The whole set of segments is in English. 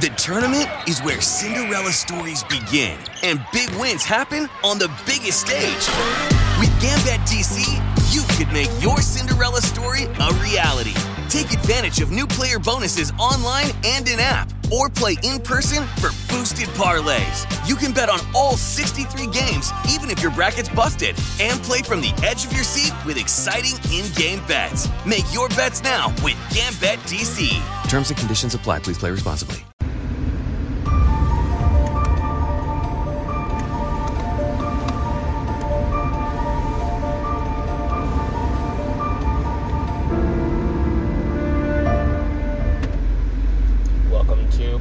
The tournament is where Cinderella stories begin and big wins happen on the biggest stage. With Gambet DC, you could make your Cinderella story a reality. Take advantage of new player bonuses online and in app, or play in person for boosted parlays. You can bet on all 63 games, even if your bracket's busted, and play from the edge of your seat with exciting in game bets. Make your bets now with Gambet DC. Terms and conditions apply. Please play responsibly.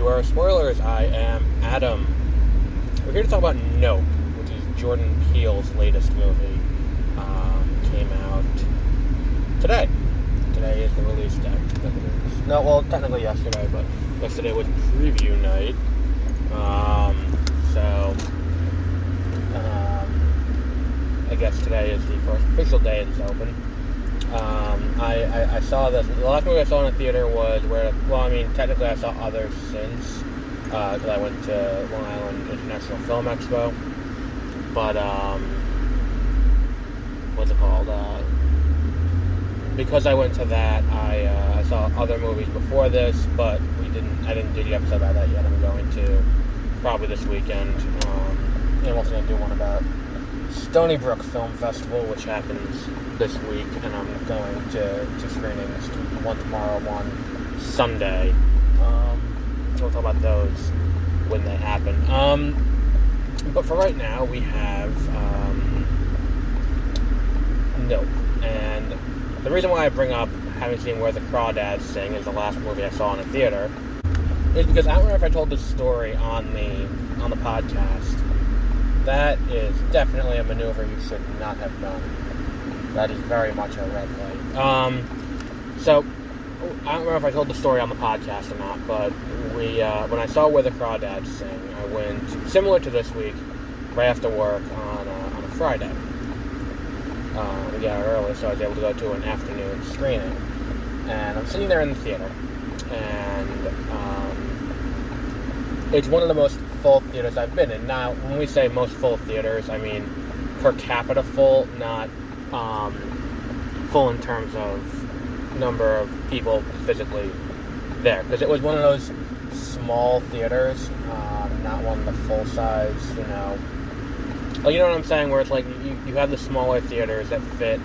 Welcome are Spoilers. I am Adam. We're here to talk about Nope, which is Jordan Peele's latest movie. Um, came out today. Today is the release day. No, well, technically yesterday, but yesterday was preview night. Um, so, um, I guess today is the first official day it's open. Um, I, I, I saw this. The last movie I saw in a theater was where, well, I mean, technically I saw others since, because I went to Long Island International Film Expo. But, um, what's it called? Uh, because I went to that, I, uh, I saw other movies before this, but we didn't. I didn't do the episode about that yet. I'm going to probably this weekend. Um, and I'm also going to do one about Stony Brook Film Festival, which happens this week, and I'm going to two screenings, one tomorrow, one Sunday. Um, so we'll talk about those when they happen. Um, but for right now, we have um, Nope, and the reason why I bring up having seen Where the Crawdads Sing is the last movie I saw in a theater is because I don't remember if I told this story on the on the podcast. That is definitely a maneuver you should not have done. That is very much a red light. Um, so I don't remember if I told the story on the podcast or not, but we uh, when I saw Where the Crawdads Sing, I went similar to this week, right after work on a, on a Friday. Uh, we got out early, so I was able to go to an afternoon screening. And I'm sitting there in the theater, and um, it's one of the most full theaters I've been in. Now, when we say most full theaters, I mean per capita full, not um, full in terms of number of people physically there. Because it was one of those small theaters, um, not one of the full size, you know. Well, you know what I'm saying? Where it's like you, you have the smaller theaters that fit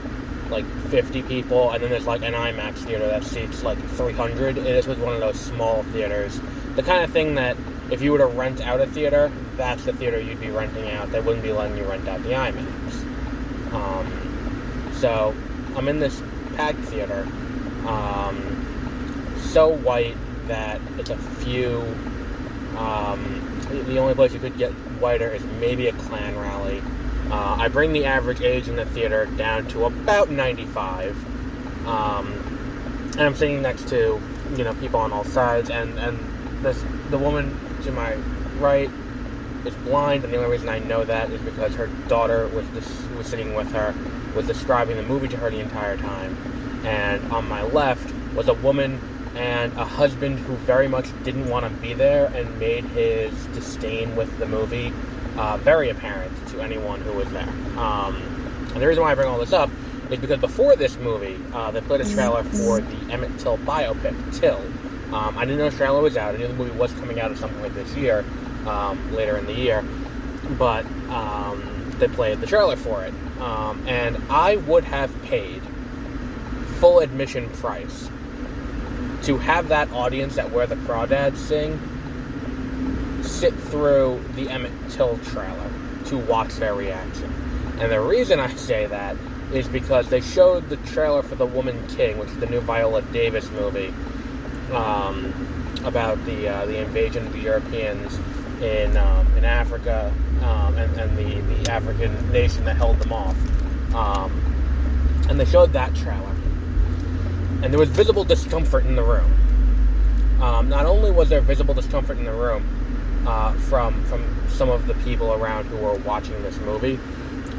like 50 people, and then there's like an IMAX theater that seats like 300. And this was one of those small theaters. The kind of thing that if you were to rent out a theater, that's the theater you'd be renting out. They wouldn't be letting you rent out the IMAX. Um, so I'm in this packed theater, um, so white that it's a few. Um, the only place you could get whiter is maybe a Klan rally. Uh, I bring the average age in the theater down to about 95. Um, and I'm sitting next to, you know, people on all sides, and, and this, the woman to my right is blind, and the only reason I know that is because her daughter was was sitting with her was describing the movie to her the entire time. And on my left was a woman and a husband who very much didn't want to be there and made his disdain with the movie uh, very apparent to anyone who was there. Um, and the reason why I bring all this up is because before this movie, uh, they played a trailer for the Emmett Till biopic, Till. Um, I didn't know trailer was out. I knew the movie was coming out at some point this year, um, later in the year. But um, they played the trailer for it. Um, and I would have paid full admission price to have that audience that Where the Crawdads Sing sit through the Emmett Till trailer to watch their reaction. And the reason I say that is because they showed the trailer for The Woman King, which is the new Viola Davis movie um, about the uh, the invasion of the Europeans in um, in Africa um, and, and the, the African nation that held them off. Um, and they showed that trailer. And there was visible discomfort in the room. Um, not only was there visible discomfort in the room uh, from from some of the people around who were watching this movie,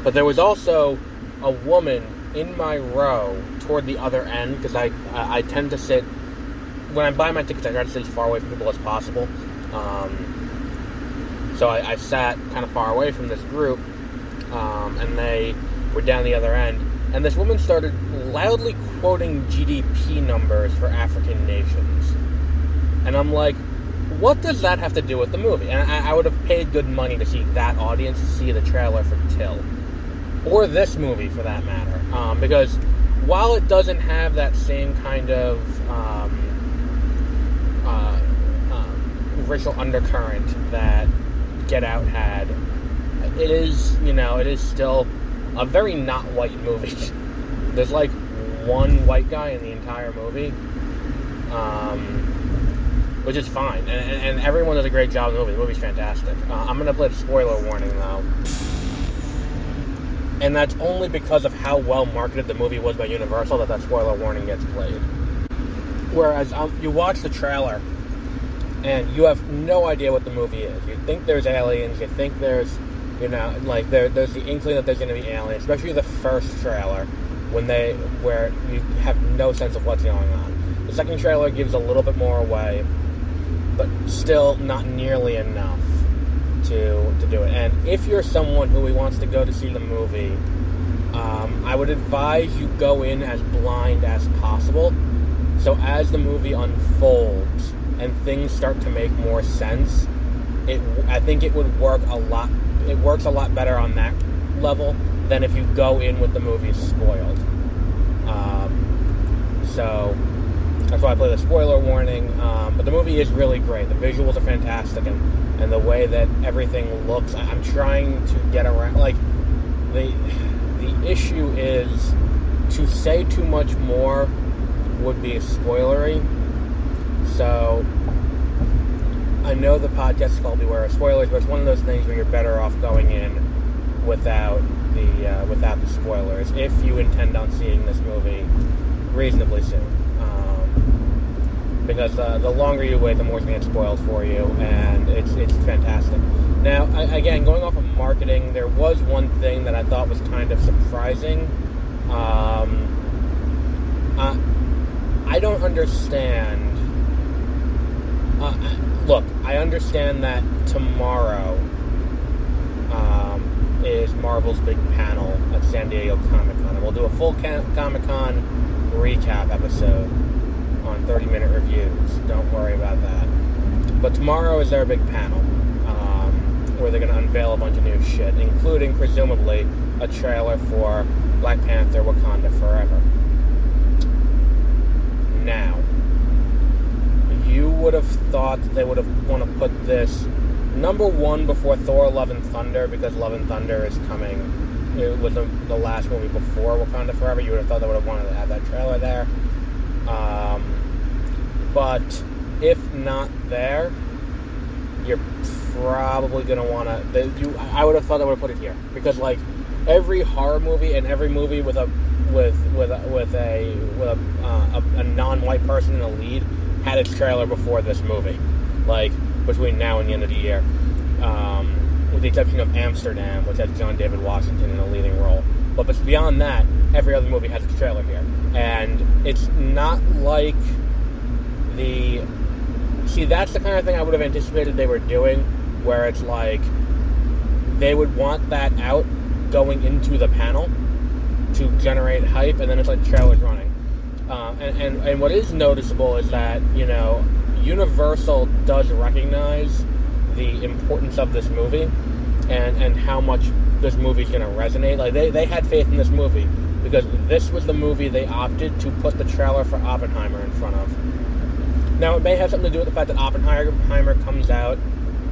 but there was also a woman in my row toward the other end because I I tend to sit when I buy my tickets I try to sit as far away from people as possible. Um, so I, I sat kind of far away from this group, um, and they were down the other end. And this woman started loudly quoting GDP numbers for African nations. And I'm like, what does that have to do with the movie? And I, I would have paid good money to see that audience see the trailer for Till. Or this movie, for that matter. Um, because while it doesn't have that same kind of um, uh, um, racial undercurrent that Get Out had, it is, you know, it is still a very not white movie. There's like one white guy in the entire movie. Um, which is fine. And, and, and, everyone does a great job in the movie. The movie's fantastic. Uh, I'm going to play the spoiler warning, though. And that's only because of how well marketed the movie was by Universal that that spoiler warning gets played. Whereas um, you watch the trailer and you have no idea what the movie is. You think there's aliens, you think there's, you know, like there, there's the inkling that there's going to be aliens, especially the first trailer when they, where you have no sense of what's going on. The second trailer gives a little bit more away, but still not nearly enough to to do it. And if you're someone who wants to go to see the movie, um, I would advise you go in as blind as possible. So as the movie unfolds and things start to make more sense, it I think it would work a lot. It works a lot better on that level than if you go in with the movie spoiled. Um, so that's why I play the spoiler warning. Um, but the movie is really great. The visuals are fantastic, and, and the way that everything looks. I'm trying to get around. Like the the issue is to say too much more would be spoilery. So I know the podcast is called Beware of Spoilers, but it's one of those things where you're better off going in without the uh, without the spoilers if you intend on seeing this movie reasonably soon because uh, the longer you wait, the more it's going to get spoiled for you, and it's it's fantastic. Now, I, again, going off of marketing, there was one thing that I thought was kind of surprising. Um, I don't understand. Uh, look, I understand that tomorrow um, is Marvel's big panel at San Diego Comic Con, and we'll do a full Comic Con recap episode on 30 minute reviews. Don't worry about that. But tomorrow is their big panel um, where they're going to unveil a bunch of new shit, including presumably a trailer for Black Panther Wakanda Forever. Now, you would have thought they would have want to put this number one before Thor Love and Thunder because Love and Thunder is coming. It was the, the last movie before Wakanda Forever. You would have thought they would have wanted to have that trailer there. Um, but if not there, you're probably gonna wanna. You, I would have thought I would have put it here because like every horror movie and every movie with a with with with a with a, uh, a, a non-white person in the lead had its trailer before this movie, like between now and the end of the year, um, with the exception of Amsterdam, which has John David Washington in a leading role. But beyond that, every other movie has its trailer here, and it's not like the see that's the kind of thing I would have anticipated they were doing, where it's like they would want that out going into the panel to generate hype, and then it's like trailer's running. Uh, and, and and what is noticeable is that you know Universal does recognize the importance of this movie and and how much this movie's going to resonate. Like they, they had faith in this movie because this was the movie they opted to put the trailer for Oppenheimer in front of. Now, it may have something to do with the fact that Oppenheimer comes out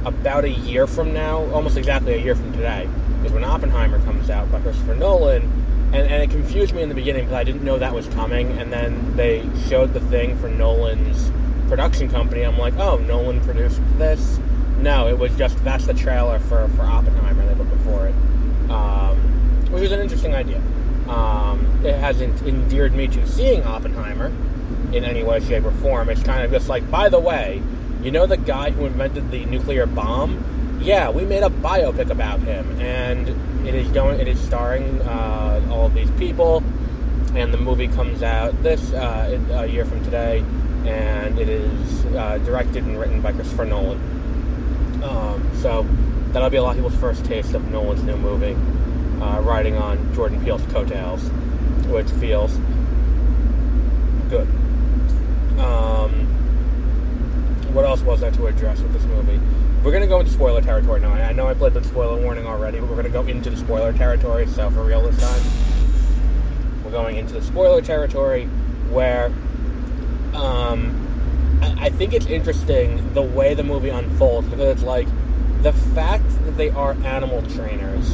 about a year from now, almost exactly a year from today, is when Oppenheimer comes out by Christopher Nolan. And, and it confused me in the beginning because I didn't know that was coming. And then they showed the thing for Nolan's production company. I'm like, oh, Nolan produced this? No, it was just that's the trailer for, for Oppenheimer they put before it, um, which is an interesting idea. Um, it hasn't endeared me to seeing Oppenheimer in any way, shape, or form. It's kind of just like, by the way, you know the guy who invented the nuclear bomb? Yeah, we made a biopic about him, and it is going. It is starring uh, all these people, and the movie comes out this uh, a year from today, and it is uh, directed and written by Christopher Nolan. Um, so that'll be a lot of people's first taste of Nolan's new movie, uh, riding on Jordan Peele's coattails, which feels good. Um, what else was there to address with this movie? We're to go into spoiler territory now. I know I played the spoiler warning already, but we're to go into the spoiler territory, so for real this time. We're going into the spoiler territory where um, I think it's interesting the way the movie unfolds because it's like the fact that they are animal trainers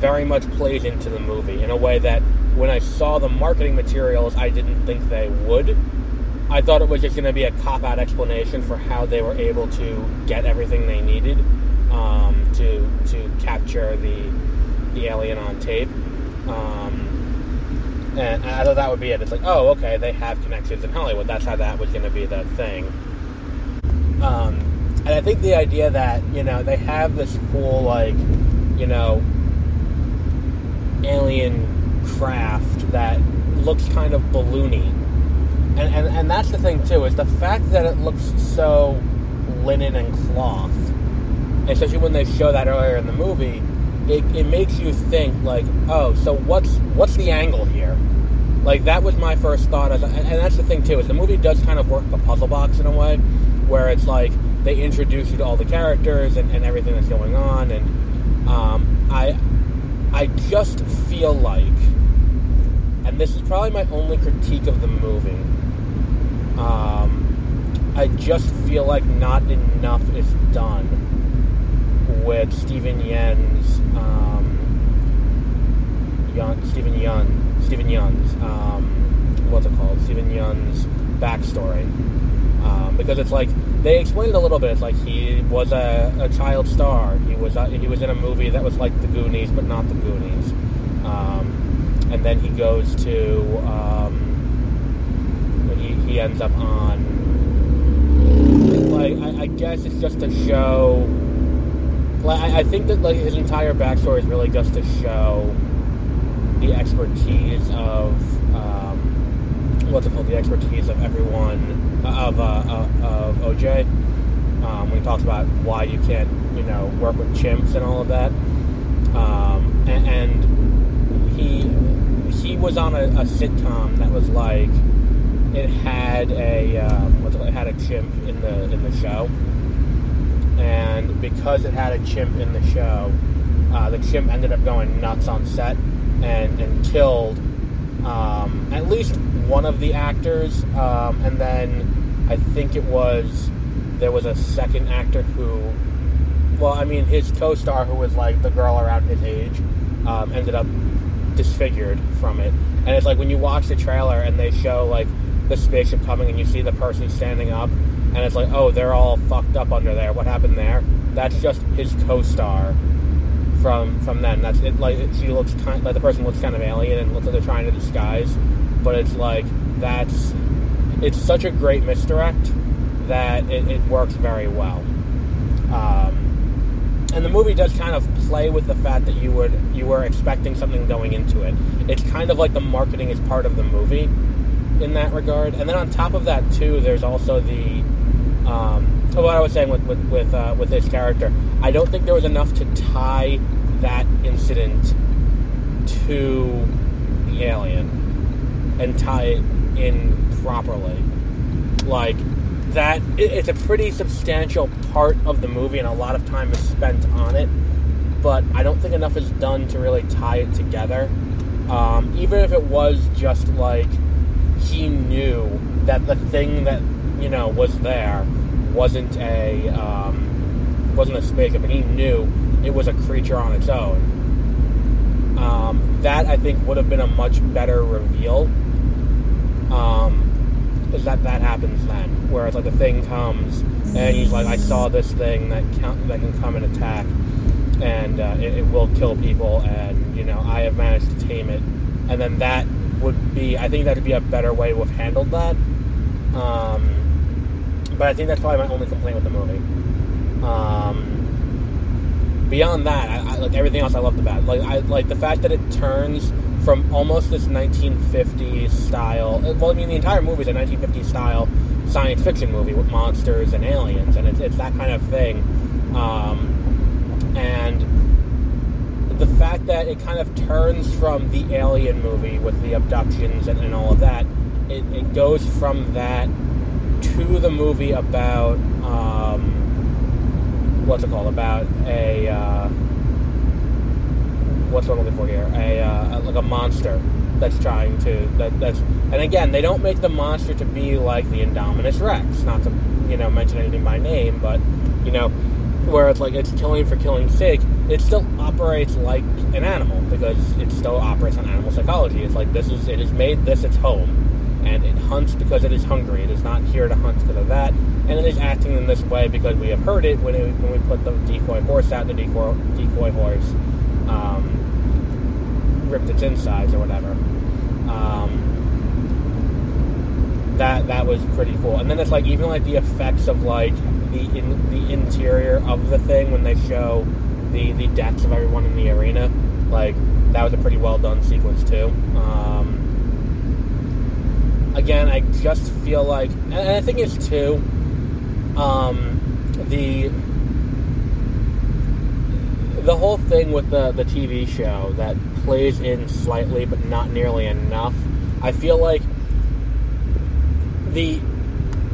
very much plays into the movie in a way that when I saw the marketing materials, I didn't think they would. I thought it was just going to be a cop out explanation for how they were able to get everything they needed um, to to capture the the alien on tape. Um, and I thought that would be it. It's like, oh, okay, they have connections in Hollywood. That's how that was going to be the thing. Um, and I think the idea that you know they have this cool like you know alien craft that looks kind of balloony and, and, and that's the thing too is the fact that it looks so linen and cloth especially when they show that earlier in the movie it, it makes you think like oh so what's what's the angle here? Like that was my first thought as, and that's the thing too is the movie does kind of work the puzzle box in a way where it's like they introduce you to all the characters and, and everything that's going on and um, i i just feel like and this is probably my only critique of the movie um, I just feel like not enough is done with Steven Yeun's um, Yeun, Steven Yeun, Steven Yeun's um, what's it called? Steven Yeun's backstory. Um, because it's like they explained it a little bit. It's like he was a, a child star. He was a, he was in a movie that was like The Goonies, but not The Goonies. Um, and then he goes to um, he ends up on. Like, I, I guess it's just to show. Like, I, I think that like his entire backstory is really just to show the expertise of um, what's it called? The expertise of everyone of uh, uh, of OJ. Um, when he talks about why you can't, you know, work with chimps and all of that. Um, and, and, he he was on a, a sitcom that was like it had a um, it had a chimp in the in the show, and because it had a chimp in the show, uh, the chimp ended up going nuts on set and and killed um, at least one of the actors, um, and then I think it was there was a second actor who, well, I mean his co-star who was like the girl around his age, um, ended up disfigured from it. And it's like when you watch the trailer and they show like the spaceship coming and you see the person standing up and it's like, oh, they're all fucked up under there. What happened there? That's just his co-star from from then. That's it. Like she looks kind, like the person looks kind of alien and looks like they're trying to disguise, but it's like that's it's such a great misdirect that it, it works very well. Um, and the movie does kind of play with the fact that you would you were expecting something going into it. It's kind of like the marketing is part of the movie in that regard. And then on top of that, too, there's also the um, what I was saying with with with, uh, with this character. I don't think there was enough to tie that incident to the alien and tie it in properly. Like that, it, it's a pretty substantial part of the movie, and a lot of time is spent on it. But I don't think enough is done to really tie it together. Um, even if it was just like he knew that the thing that you know was there wasn't a um, wasn't a spaceship, and he knew it was a creature on its own. Um, that I think would have been a much better reveal. Um, is that that happens then, where it's like the thing comes and he's like, I saw this thing that count, that can come and attack, and uh, it, it will kill people, and you know I have managed to tame it, and then that would be, I think that would be a better way to have handled that. Um, but I think that's probably my only complaint with the movie. Um, beyond that, I, I, like everything else I loved about it. Like I like the fact that it turns from almost this 1950s style. Well, I mean, the entire movie is a 1950s style science fiction movie with monsters and aliens, and it's, it's that kind of thing Um, and the fact that it kind of turns from the Alien movie with the abductions and, and all of that, it, it goes from that to the movie about um, what's it called? About a uh, what's what I'm looking for here? A uh, like a monster that's trying to that, that's and again they don't make the monster to be like the Indominus Rex, not to you know mention anything by name, but you know where it's like it's killing for killing's sake. It still operates like an animal because it still operates on animal psychology. It's like this is it has made this its home and it hunts because it is hungry. It is not here to hunt because of that, and it is acting in this way because we have heard it when, it, when we put the decoy horse out. The decoy, decoy horse um, ripped its insides or whatever. Um, that that was pretty cool. And then it's like even like the effects of like the in, the interior of the thing when they show the the deaths of everyone in the arena, like that was a pretty well done sequence too. Um, again, I just feel like, and I think it's too, um, the the whole thing with the the TV show that plays in slightly but not nearly enough. I feel like the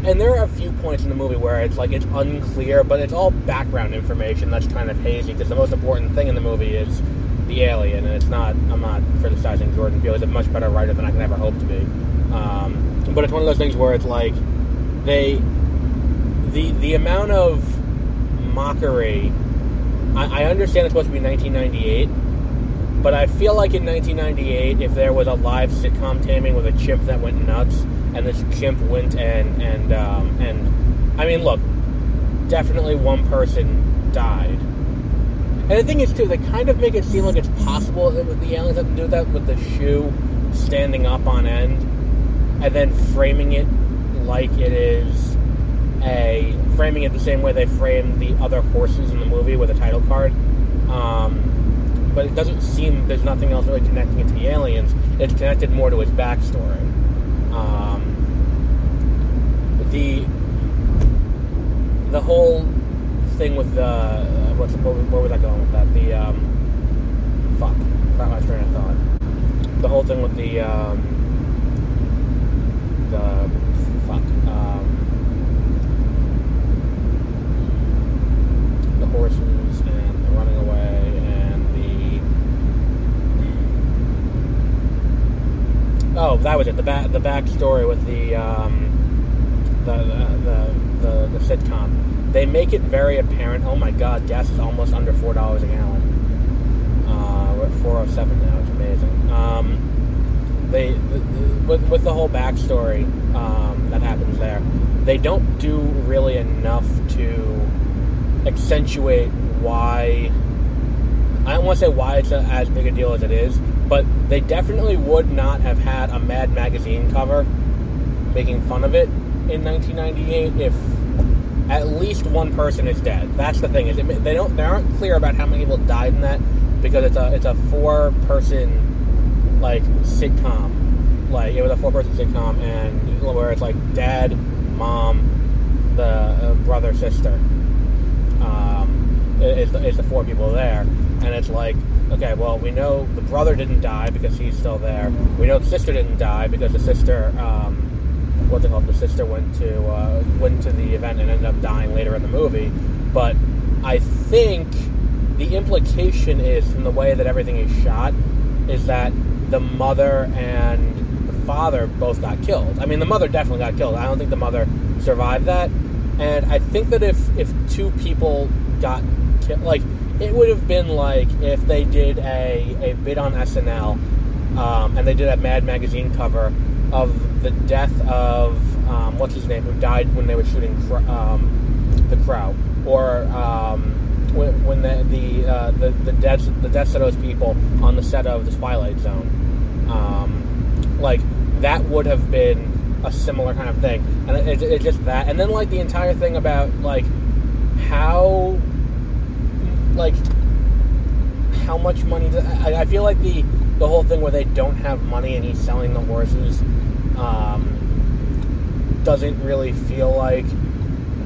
and there are a few points in the movie where it's like it's unclear, but it's all background information that's kind of hazy because the most important thing in the movie is the alien, and it's not. I'm not criticizing Jordan Peele; he's a much better writer than I can ever hope to be. Um, but it's one of those things where it's like they the the amount of mockery. I, I understand it's supposed to be 1998, but I feel like in 1998, if there was a live sitcom taming with a chimp that went nuts, and this chimp went and and um, and I mean, look, definitely one person died. And the thing is, too, they kind of make it seem like it's possible that the aliens have to do that with the shoe standing up on end, and then framing it like it is a framing it the same way they framed the other horses in the movie with a title card. Um, but it doesn't seem there's nothing else really connecting it to the aliens. It's connected more to his backstory. Um, the the whole thing with the what's where, where was I going with that? The um, fuck, forgot my train of thought. The whole thing with the um, the fuck um, the horses and the running away and the oh that was it the back the backstory with the um, the, the the the sitcom they make it very apparent. Oh my God, gas is almost under four dollars a gallon. Uh, we're at four oh seven now. It's amazing. Um, they the, the, with with the whole backstory um, that happens there, they don't do really enough to accentuate why. I don't want to say why it's a, as big a deal as it is, but they definitely would not have had a Mad Magazine cover making fun of it in 1998 if at least one person is dead. That's the thing is it, they don't they aren't clear about how many people died in that because it's a it's a four person like sitcom like it was a four person sitcom and where it's like dad, mom, the uh, brother, sister. Um, is the, four people there, and it's like okay, well we know the brother didn't die because he's still there. We know the sister didn't die because the sister. Um, what's it called? The sister went to uh, went to the event and ended up dying later in the movie. But I think the implication is from the way that everything is shot is that the mother and the father both got killed. I mean, the mother definitely got killed. I don't think the mother survived that. And I think that if if two people got killed, like it would have been like if they did a, a bid on SNL um, and they did a Mad Magazine cover of the death of um, what's his name, who died when they were shooting um, the Crow, or um, when, when, the the, uh, the the deaths the deaths of those people on the set of the Twilight Zone, um, like that would have been a similar kind of thing, and it's it, just that, and then like the entire thing about like how like how much money. I, I feel like the the whole thing where they don't have money and he's selling the horses um, doesn't really feel like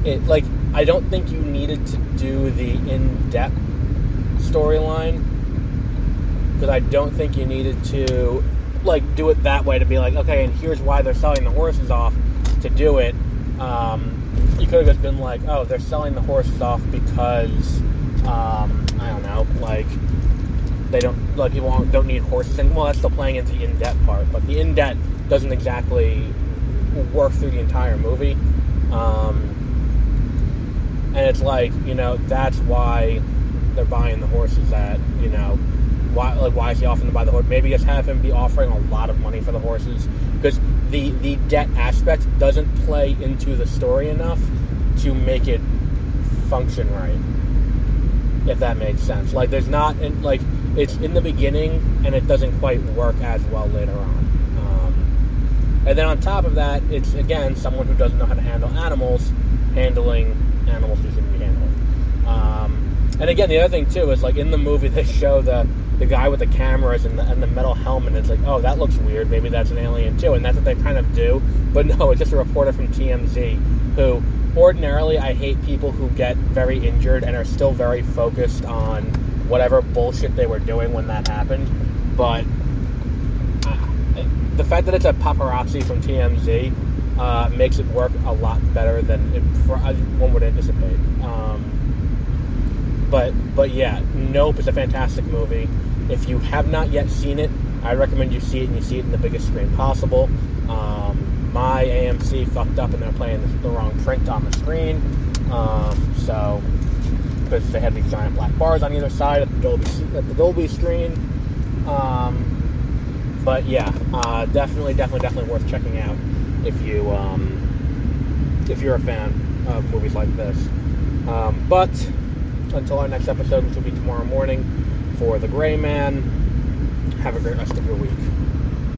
it. Like I don't think you needed to do the in-depth storyline because I don't think you needed to like do it that way to be like, okay, and here's why they're selling the horses off to do it. Um, you could have just been like, oh, they're selling the horses off because um, I don't know, like they don't like people don't need horses and well that's still playing into the in-debt part but the in-debt doesn't exactly work through the entire movie. Um, and it's like you know that's why they're buying the horses that you know why like why is he offering to buy the horse? Maybe just have him be offering a lot of money for the horses because the the debt aspect doesn't play into the story enough to make it function right if that makes sense like there's not like it's in the beginning and it doesn't quite work as well later on. Um, and then on top of that, it's again someone who doesn't know how to handle animals handling animals who shouldn't be handled. Um, and again, the other thing too is like in the movie they show the the guy with the cameras and the, and the metal helmet. It's like, oh, that looks weird. Maybe that's an alien too, and that's what they kind of do. But no, it's just a reporter from TMZ who ordinarily I hate people who get very injured and are still very focused on whatever bullshit they were doing when that happened. But uh, the fact that it's a paparazzi from TMZ uh, makes it work a lot better than it, for, uh, one would anticipate. Um, but but yeah, Nope is a fantastic movie. If you have not yet seen it, I recommend you see it and you see it in the biggest screen possible. Um, my AMC fucked up and they're playing the, wrong print on the screen. Um, so because they had these giant black bars on either side of the Dolby at the Dolby screen. Um, but yeah, uh, definitely, definitely, definitely worth checking out if you um, if you're a fan of movies like this. Um, but until our next episode, which will be tomorrow morning for The Gray Man, have a great rest of your week.